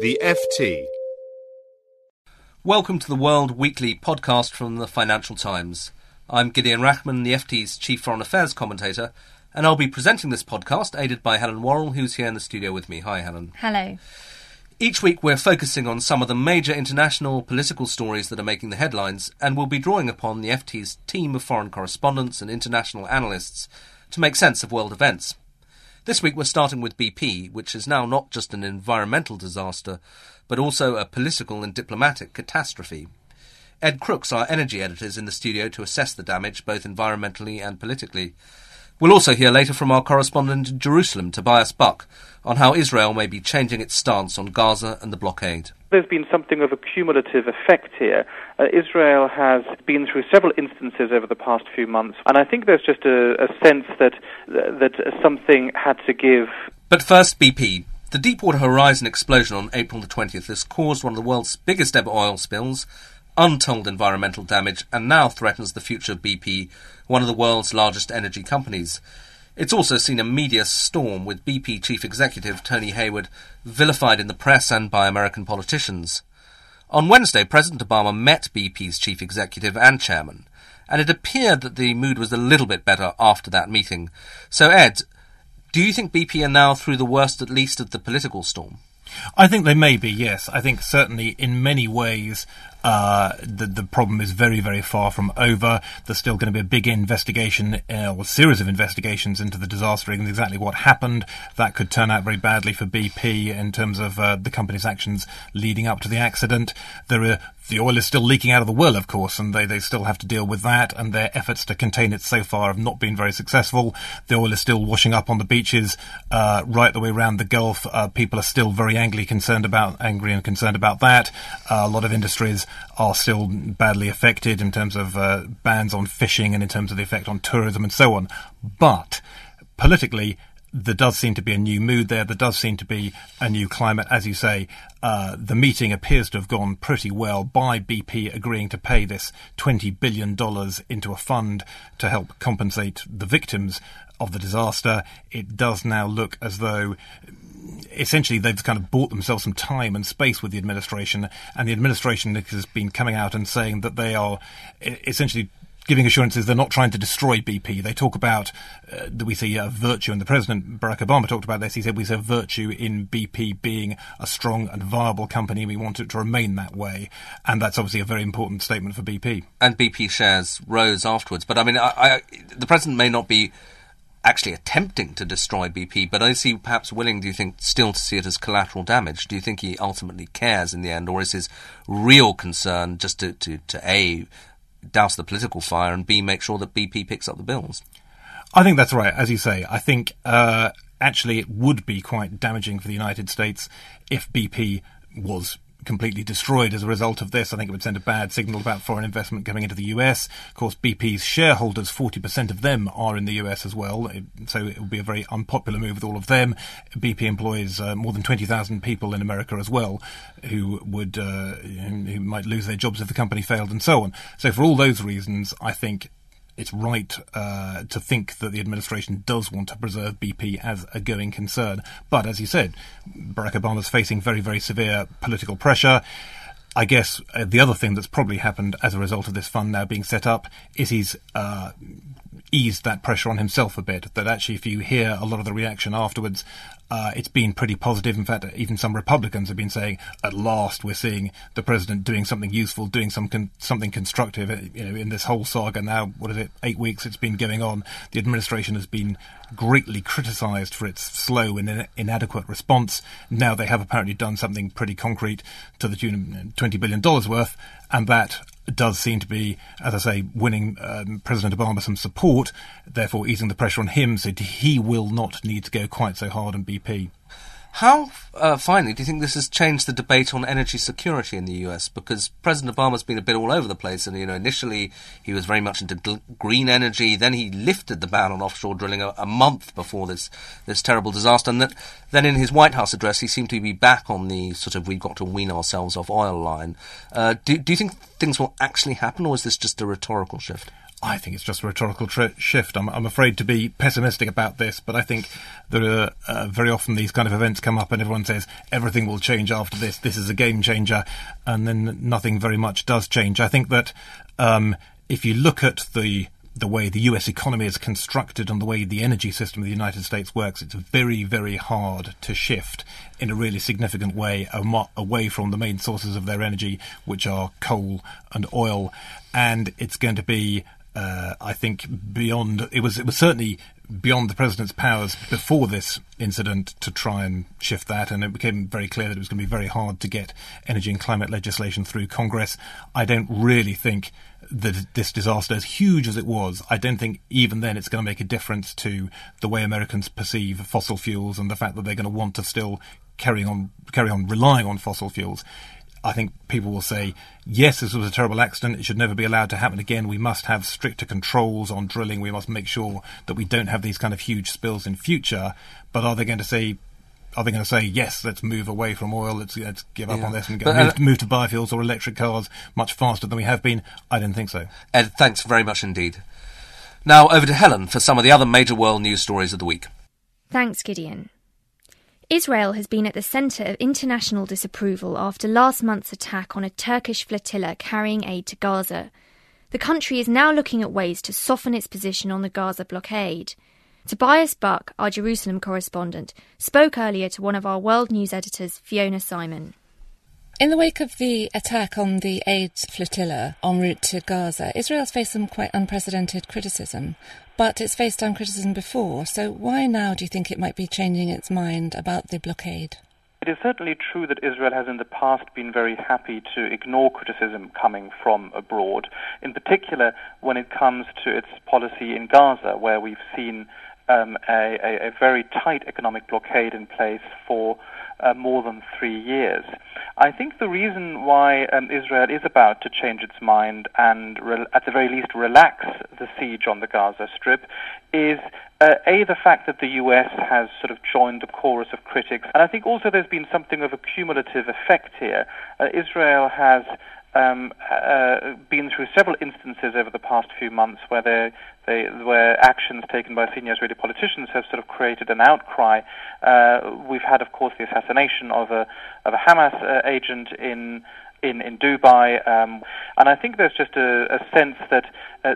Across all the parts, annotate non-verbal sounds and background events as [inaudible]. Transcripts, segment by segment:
The FT. Welcome to the World Weekly podcast from the Financial Times. I'm Gideon Rachman, the FT's chief foreign affairs commentator, and I'll be presenting this podcast aided by Helen Warrell, who's here in the studio with me. Hi, Helen. Hello. Each week we're focusing on some of the major international political stories that are making the headlines, and we'll be drawing upon the FT's team of foreign correspondents and international analysts to make sense of world events. This week we're starting with BP, which is now not just an environmental disaster, but also a political and diplomatic catastrophe. Ed Crooks, our energy editor, is in the studio to assess the damage both environmentally and politically. We'll also hear later from our correspondent in Jerusalem, Tobias Buck, on how Israel may be changing its stance on Gaza and the blockade. There's been something of a cumulative effect here. Uh, Israel has been through several instances over the past few months, and I think there's just a, a sense that that something had to give. But first, BP. The Deepwater Horizon explosion on April the 20th has caused one of the world's biggest ever oil spills, untold environmental damage, and now threatens the future of BP, one of the world's largest energy companies. It's also seen a media storm with BP chief executive Tony Hayward vilified in the press and by American politicians. On Wednesday, President Obama met BP's chief executive and chairman, and it appeared that the mood was a little bit better after that meeting. So, Ed, do you think BP are now through the worst, at least, of the political storm? I think they may be, yes. I think certainly in many ways uh, the the problem is very very far from over. There's still going to be a big investigation uh, or series of investigations into the disaster and exactly what happened. That could turn out very badly for BP in terms of uh, the company's actions leading up to the accident. There are the oil is still leaking out of the well, of course, and they, they still have to deal with that, and their efforts to contain it so far have not been very successful. The oil is still washing up on the beaches uh, right the way around the Gulf. Uh, people are still very angry, concerned about angry and concerned about that. Uh, a lot of industries are still badly affected in terms of uh, bans on fishing and in terms of the effect on tourism and so on. But politically, there does seem to be a new mood there. There does seem to be a new climate. As you say, uh, the meeting appears to have gone pretty well by BP agreeing to pay this $20 billion into a fund to help compensate the victims of the disaster. It does now look as though essentially they've kind of bought themselves some time and space with the administration, and the administration has been coming out and saying that they are essentially giving assurances they're not trying to destroy BP. They talk about uh, that we see uh, virtue, and the president Barack Obama talked about this. He said we see virtue in BP being a strong and viable company. We want it to remain that way, and that's obviously a very important statement for BP. And BP shares rose afterwards. But I mean, I, I, the president may not be actually attempting to destroy BP, but is he perhaps willing, do you think, still to see it as collateral damage? Do you think he ultimately cares in the end, or is his real concern just to, to, to A, douse the political fire, and B, make sure that BP picks up the bills? I think that's right, as you say. I think uh, actually it would be quite damaging for the United States if BP was completely destroyed as a result of this. I think it would send a bad signal about foreign investment coming into the US. Of course, BP's shareholders, 40% of them are in the US as well, so it would be a very unpopular move with all of them. BP employs uh, more than 20,000 people in America as well who would uh, who might lose their jobs if the company failed and so on. So for all those reasons, I think it's right uh, to think that the administration does want to preserve BP as a going concern. But as you said, Barack Obama's facing very, very severe political pressure. I guess uh, the other thing that's probably happened as a result of this fund now being set up is he's uh, eased that pressure on himself a bit. That actually, if you hear a lot of the reaction afterwards, uh, it's been pretty positive. In fact, even some Republicans have been saying, "At last, we're seeing the president doing something useful, doing some con- something constructive." Uh, you know, in this whole saga now, what is it? Eight weeks it's been going on. The administration has been greatly criticised for its slow and in- inadequate response. Now they have apparently done something pretty concrete to the tune of twenty billion dollars worth, and that does seem to be, as I say, winning um, President Obama some support, therefore easing the pressure on him so he will not need to go quite so hard on BP. How, uh, finally, do you think this has changed the debate on energy security in the US? Because President Obama's been a bit all over the place, and you know, initially he was very much into gl- green energy. Then he lifted the ban on offshore drilling a, a, month before this this terrible disaster, and that, then in his White House address, he seemed to be back on the sort of "we've got to wean ourselves off oil" line. Uh, do, do you think things will actually happen, or is this just a rhetorical shift? I think it's just a rhetorical tri- shift. I'm, I'm, afraid to be pessimistic about this, but I think there are uh, very often these kind of events come up and everyone says everything will change after this. This is a game changer, and then nothing very much does change. I think that um, if you look at the the way the US economy is constructed and the way the energy system of the United States works, it's very, very hard to shift in a really significant way away from the main sources of their energy, which are coal and oil. And it's going to be uh, I think beyond it was it was certainly beyond the president's powers before this incident to try and shift that, and it became very clear that it was going to be very hard to get energy and climate legislation through Congress. I don't really think that this disaster, as huge as it was, I don't think even then it's going to make a difference to the way Americans perceive fossil fuels and the fact that they're going to want to still carry on carry on relying on fossil fuels. I think people will say, yes, this was a terrible accident. It should never be allowed to happen again. We must have stricter controls on drilling. We must make sure that we don't have these kind of huge spills in future. But are they going to say, are they going to say, yes, let's move away from oil, let's, let's give up yeah. on this and go, move, uh, move, to biofuels or electric cars much faster than we have been? I don't think so. Ed, thanks very much indeed. Now over to Helen for some of the other major world news stories of the week. Thanks, Gideon. Israel has been at the centre of international disapproval after last month's attack on a Turkish flotilla carrying aid to Gaza. The country is now looking at ways to soften its position on the Gaza blockade. Tobias Buck, our Jerusalem correspondent, spoke earlier to one of our world news editors, Fiona Simon. In the wake of the attack on the aid flotilla en route to Gaza, Israel's faced some quite unprecedented criticism but it's faced down criticism before. So why now do you think it might be changing its mind about the blockade? It is certainly true that Israel has in the past been very happy to ignore criticism coming from abroad, in particular when it comes to its policy in Gaza, where we've seen um, a, a, a, very tight economic blockade in place for uh, more than three years. I think the reason why um, Israel is about to change its mind and, re- at the very least, relax the siege on the Gaza Strip is uh, a the fact that the U.S. has sort of joined the chorus of critics, and I think also there's been something of a cumulative effect here. Uh, Israel has um, uh, been through several instances over the past few months where they, they, where actions taken by senior Israeli politicians have sort of created an outcry. Uh, we've had, of course, the assassination of a of a Hamas uh, agent in in in Dubai, um, and I think there's just a, a sense that uh,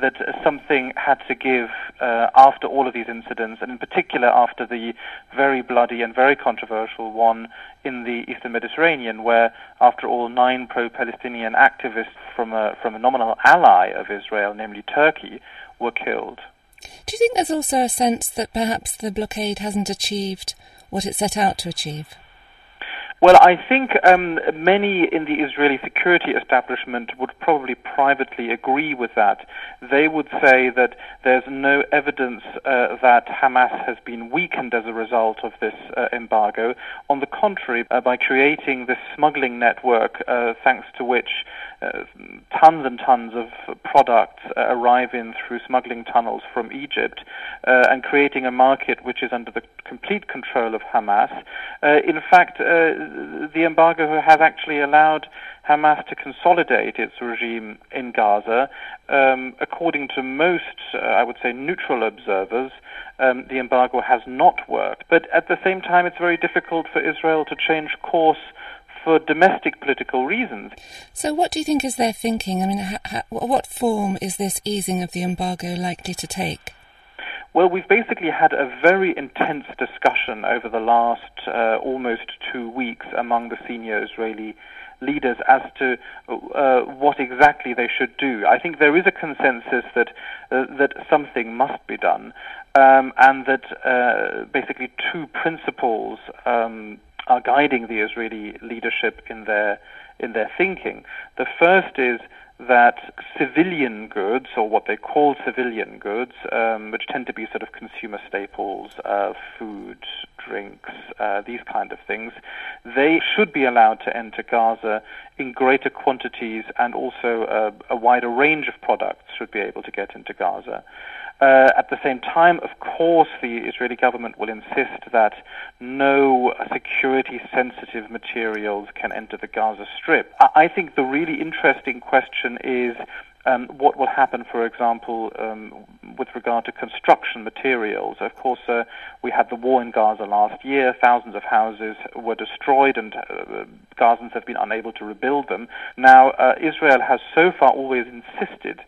that something had to give uh, after all of these incidents, and in particular after the very bloody and very controversial one in the Eastern Mediterranean, where, after all, nine pro-Palestinian activists from a from a nominal ally of Israel, namely Turkey, were killed. Do you think there's also a sense that perhaps the blockade hasn't achieved what it set out to achieve? Well, I think um, many in the Israeli security establishment would probably privately agree with that. They would say that there's no evidence uh, that Hamas has been weakened as a result of this uh, embargo. On the contrary, uh, by creating this smuggling network, uh, thanks to which uh, tons and tons of products uh, arrive in through smuggling tunnels from Egypt, and creating a market which is under the complete control of Hamas. in fact, the embargo has actually allowed Hamas to consolidate its regime in Gaza. Um, according to most, uh, I would say, neutral observers, um, the embargo has not worked. But at the same time, it's very difficult for Israel to change course for domestic political reasons. So, what do you think is their thinking? I mean, ha- ha- what form is this easing of the embargo likely to take? Well, we've basically had a very intense discussion over the last uh, almost two weeks among the senior Israeli leaders as to uh, what exactly they should do. I think there is a consensus that uh, that something must be done, um, and that uh, basically two principles um, are guiding the Israeli leadership in their in their thinking. The first is that civilian goods, or what they call civilian goods, um, which tend to be sort of consumer staples, uh, food, drinks, uh, these kind of things, they should be allowed to enter Gaza in greater quantities, and also uh, a wider range of products should be able to get into Gaza. Uh, at the same time, of course, the Israeli government will insist that no security sensitive materials can enter the Gaza Strip. I think the really interesting question is um, what will happen, for example, um, with regard to construction materials. Of course, uh, we had the war in Gaza last year. Thousands of houses were destroyed, and uh, Gazans have been unable to rebuild them. Now, uh, Israel has so far always insisted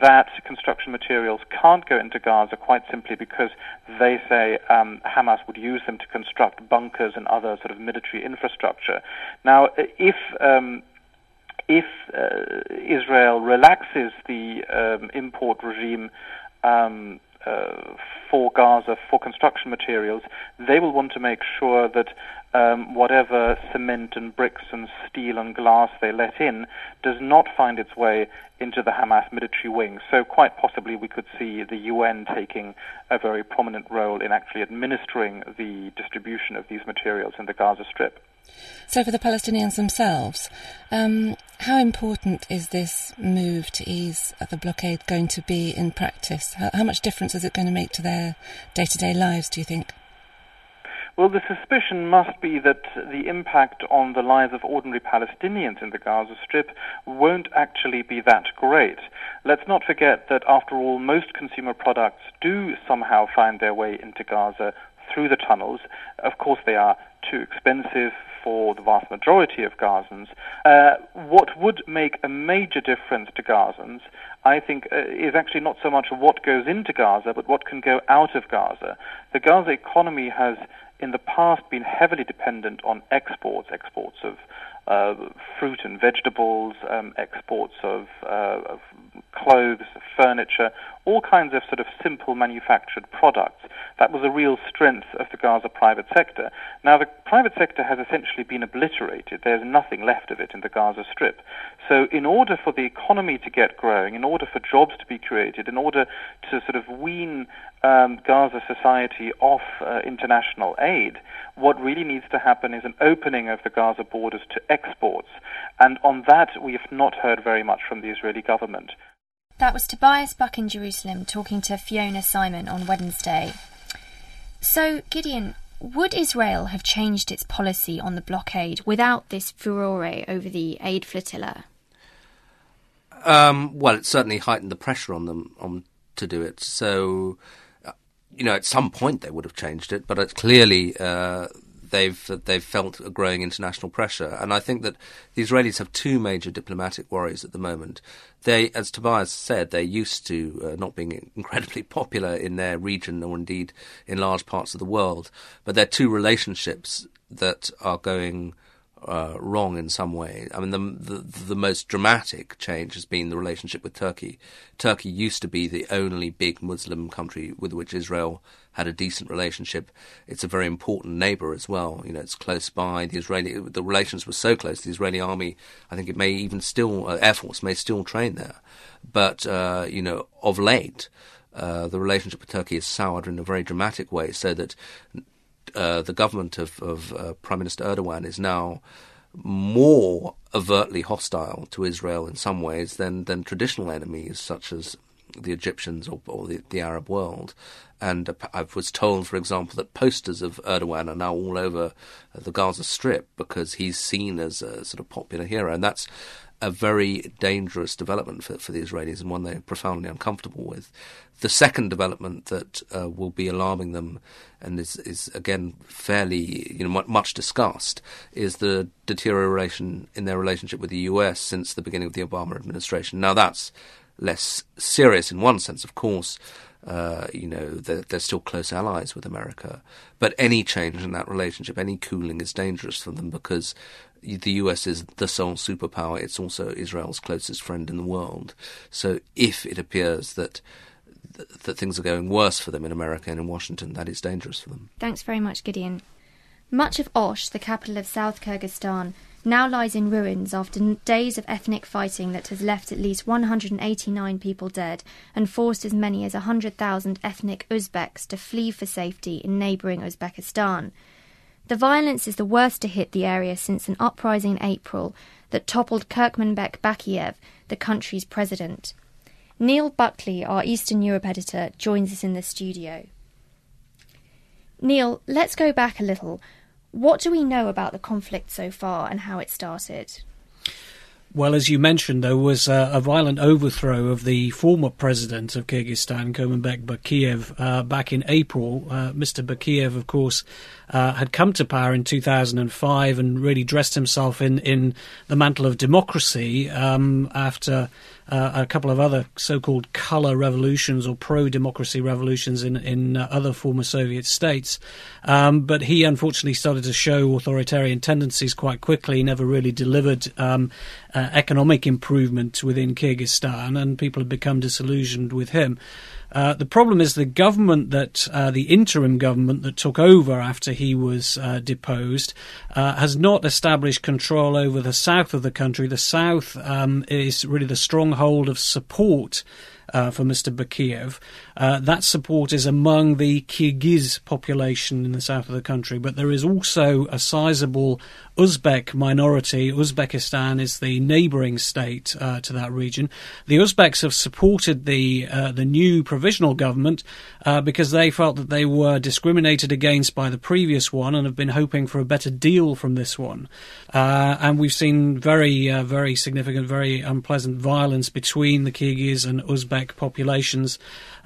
that construction materials can't go into Gaza quite simply because they say um, Hamas would use them to construct bunkers and other sort of military infrastructure. Now, if um, if uh, Israel relaxes the um, import regime um, uh, for Gaza for construction materials, they will want to make sure that um, whatever cement and bricks and steel and glass they let in does not find its way into the Hamas military wing. So, quite possibly, we could see the UN taking a very prominent role in actually administering the distribution of these materials in the Gaza Strip. So, for the Palestinians themselves, um, how important is this move to ease the blockade going to be in practice? How, how much difference is it going to make to their day to day lives, do you think? Well, the suspicion must be that the impact on the lives of ordinary Palestinians in the Gaza Strip won't actually be that great. Let's not forget that, after all, most consumer products do somehow find their way into Gaza through the tunnels. Of course, they are too expensive for the vast majority of Gazans. Uh, what would make a major difference to Gazans, I think, uh, is actually not so much what goes into Gaza, but what can go out of Gaza. The Gaza economy has, in the past, been heavily dependent on exports, exports of uh, fruit and vegetables, um, exports of, uh, of clothes, furniture, all kinds of sort of simple manufactured products. That was a real strength of the Gaza private sector. Now, the private sector has essentially been obliterated. There's nothing left of it in the Gaza Strip. So, in order for the economy to get growing, in order for jobs to be created, in order to sort of wean um, Gaza society off uh, international aid, what really needs to happen is an opening of the Gaza borders to exports. And on that, we have not heard very much from the Israeli government. That was Tobias Buck in Jerusalem talking to Fiona Simon on Wednesday. So, Gideon, would Israel have changed its policy on the blockade without this furore over the aid flotilla? Um, well, it certainly heightened the pressure on them on to do it. So, uh, you know, at some point they would have changed it, but it's clearly uh, they've they've felt a growing international pressure, and I think that the Israelis have two major diplomatic worries at the moment. They, as Tobias said, they're used to uh, not being [laughs] incredibly popular in their region or indeed in large parts of the world, but they're two relationships that are going uh, wrong in some way. I mean, the, the, the most dramatic change has been the relationship with Turkey. Turkey used to be the only big Muslim country with which Israel had a decent relationship. It's a very important neighbour as well. You know, it's close by. The Israeli the relations were so close. The Israeli army, I think, it may even still uh, air force may still train there, but uh, you know, of late. Uh, the relationship with Turkey has soured in a very dramatic way, so that uh, the government of, of uh, Prime Minister Erdogan is now more overtly hostile to Israel in some ways than, than traditional enemies such as the Egyptians or, or the, the, Arab world. And I was told, for example, that posters of Erdogan are now all over the Gaza Strip because he's seen as a sort of popular hero. And that's a very dangerous development for, for the Israelis and one they're profoundly uncomfortable with. The second development that uh, will be alarming them and is, is again fairly you know much discussed is the deterioration in their relationship with the US since the beginning of the Obama administration. Now that's less serious in one sense, of course. Uh, you know, they're, they're, still close allies with America. But any change in that relationship, any cooling is dangerous for them because the US is the sole superpower. It's also Israel's closest friend in the world. So if it appears that that things are going worse for them in America and in Washington, that is dangerous for them. Thanks very much, Gideon. Much of Osh, the capital of South Kyrgyzstan, now lies in ruins after days of ethnic fighting that has left at least 189 people dead and forced as many as 100,000 ethnic Uzbeks to flee for safety in neighbouring Uzbekistan. The violence is the worst to hit the area since an uprising in April that toppled Kurmanbek Bakiev, the country's president. Neil Buckley, our Eastern Europe editor, joins us in the studio. Neil, let's go back a little. What do we know about the conflict so far and how it started? Well, as you mentioned, there was a, a violent overthrow of the former president of Kyrgyzstan, Kurmanbek Bakiev, uh, back in April. Uh, Mr. Bakiev, of course, uh, had come to power in 2005 and really dressed himself in, in the mantle of democracy um, after uh, a couple of other so-called color revolutions or pro-democracy revolutions in in uh, other former Soviet states. Um, but he unfortunately started to show authoritarian tendencies quite quickly. He never really delivered um, uh, economic improvement within Kyrgyzstan, and people had become disillusioned with him. Uh, the problem is the government that uh, the interim government that took over after he was uh, deposed uh, has not established control over the south of the country. The south um, is really the stronghold of support uh, for Mr. Bakiev. Uh, that support is among the Kyrgyz population in the south of the country, but there is also a sizable Uzbek minority. Uzbekistan is the neighbouring state uh, to that region. The Uzbeks have supported the uh, the new provisional government uh, because they felt that they were discriminated against by the previous one and have been hoping for a better deal from this one. And we've seen very very significant, very unpleasant violence between the Kyrgyz and Uzbek populations.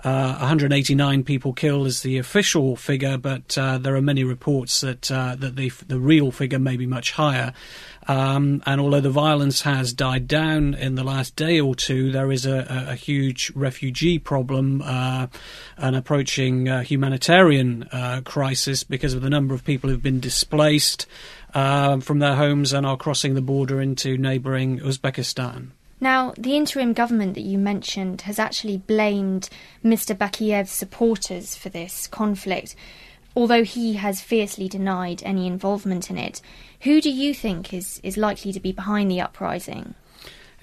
Uh, 189 people killed is the official figure, but uh, there are many reports that uh, that the the real figure may be much higher. Um, and although the violence has died down in the last day or two, there is a, a, huge refugee problem, uh, an approaching uh, humanitarian uh, crisis because of the number of people who've been displaced from their homes and are crossing the border into neighbouring Uzbekistan. Now, the interim government that you mentioned has actually blamed Mr. Bakiev's supporters for this conflict, although he has fiercely denied any involvement in it. Who do you think is, is likely to be behind the uprising?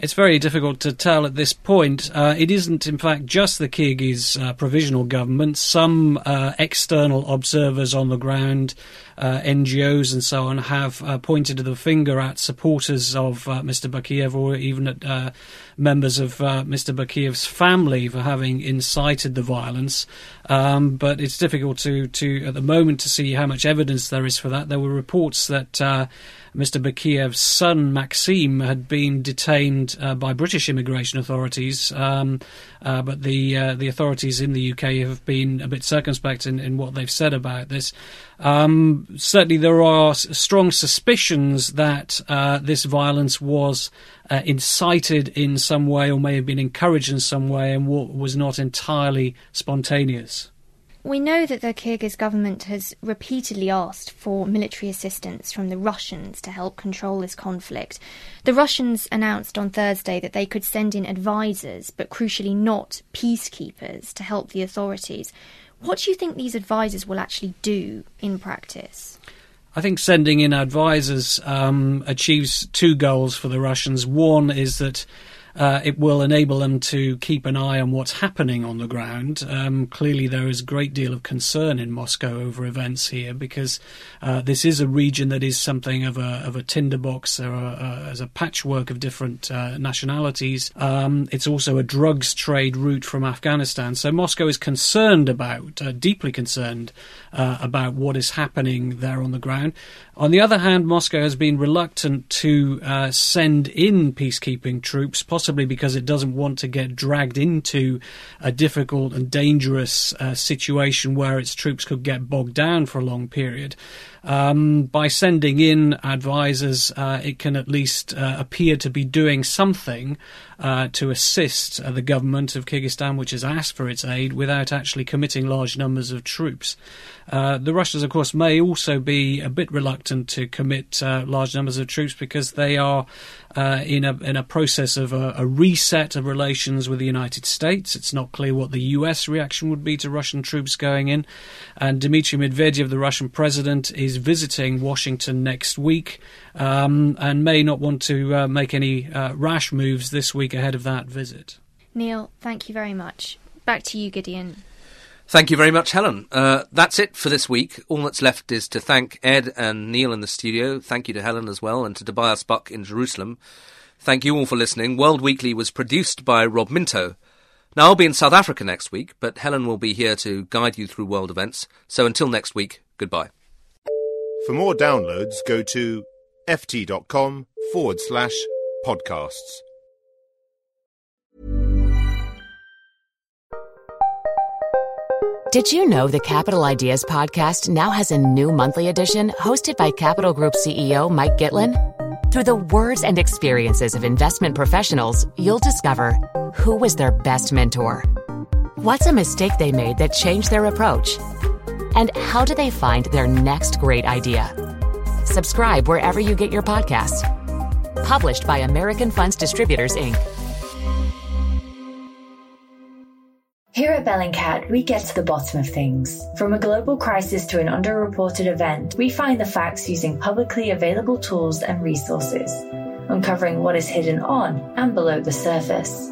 It's very difficult to tell at this point. Uh, it isn't, in fact, just the Kyrgyz uh, provisional government. Some uh, external observers on the ground, uh, NGOs and so on, have uh, pointed the finger at supporters of uh, Mr. Bakiev or even at members of Mr. Bakiev's family for having incited the violence. Um, but it's difficult to, to, at the moment, to see how much evidence there is for that. There were reports that Mr. Bakiev's son, Maxim, had been detained uh, by British immigration authorities, um, uh, but the uh, the authorities in the UK have been a bit circumspect in, in what they've said about this. Um, certainly, there are strong suspicions that uh, this violence was uh, incited in some way or may have been encouraged in some way and was not entirely spontaneous. We know that the Kyrgyz government has repeatedly asked for military assistance from the Russians to help control this conflict. The Russians announced on Thursday that they could send in advisors, but crucially not peacekeepers, to help the authorities. What do you think these advisors will actually do in practice? I think sending in advisors um, achieves two goals for the Russians. One is that uh, it will enable them to keep an eye on what's happening on the ground. Um, clearly, there is a great deal of concern in Moscow over events here because uh, this is a region that is something of a of a tinderbox. There are uh, as a patchwork of different uh, nationalities. Um, it's also a drugs trade route from Afghanistan. So Moscow is concerned about, uh, deeply concerned uh, about what is happening there on the ground. On the other hand, Moscow has been reluctant to send in peacekeeping troops possibly because it doesn't want to get dragged into a difficult and dangerous uh, situation where its troops could get bogged down for a long period. Um, by sending in advisors, uh, it can at least uh, appear to be doing something uh, to assist uh, the government of Kyrgyzstan, which has asked for its aid, without actually committing large numbers of troops. Uh, the Russians, of course, may also be a bit reluctant to commit uh, large numbers of troops because they are in a in a process of a, a, reset of relations with the United States. It's not clear what the US reaction would be to Russian troops going in. And Dmitry Medvedev, the Russian president, is visiting Washington next week um, and may not want to uh, make any uh, rash moves this week ahead of that visit. Neil, thank you very much. Back to you, Gideon. Thank you very much, Helen. Uh, that's it for this week. All that's left is to thank Ed and Neil in the studio. Thank you to Helen as well, and to Tobias Buck in Jerusalem. Thank you all for listening. World Weekly was produced by Rob Minto. Now, I'll be in South Africa next week, but Helen will be here to guide you through world events. So until next week, goodbye. For more downloads, go to ft.com forward slash podcasts. Did you know the Capital Ideas podcast now has a new monthly edition hosted by Capital Group CEO Mike Gitlin? Through the words and experiences of investment professionals, you'll discover who was their best mentor, what's a mistake they made that changed their approach, and how do they find their next great idea. Subscribe wherever you get your podcasts. Published by American Funds Distributors, Inc. Here at Bellingcat, we get to the bottom of things. From a global crisis to an underreported event, we find the facts using publicly available tools and resources, uncovering what is hidden on and below the surface.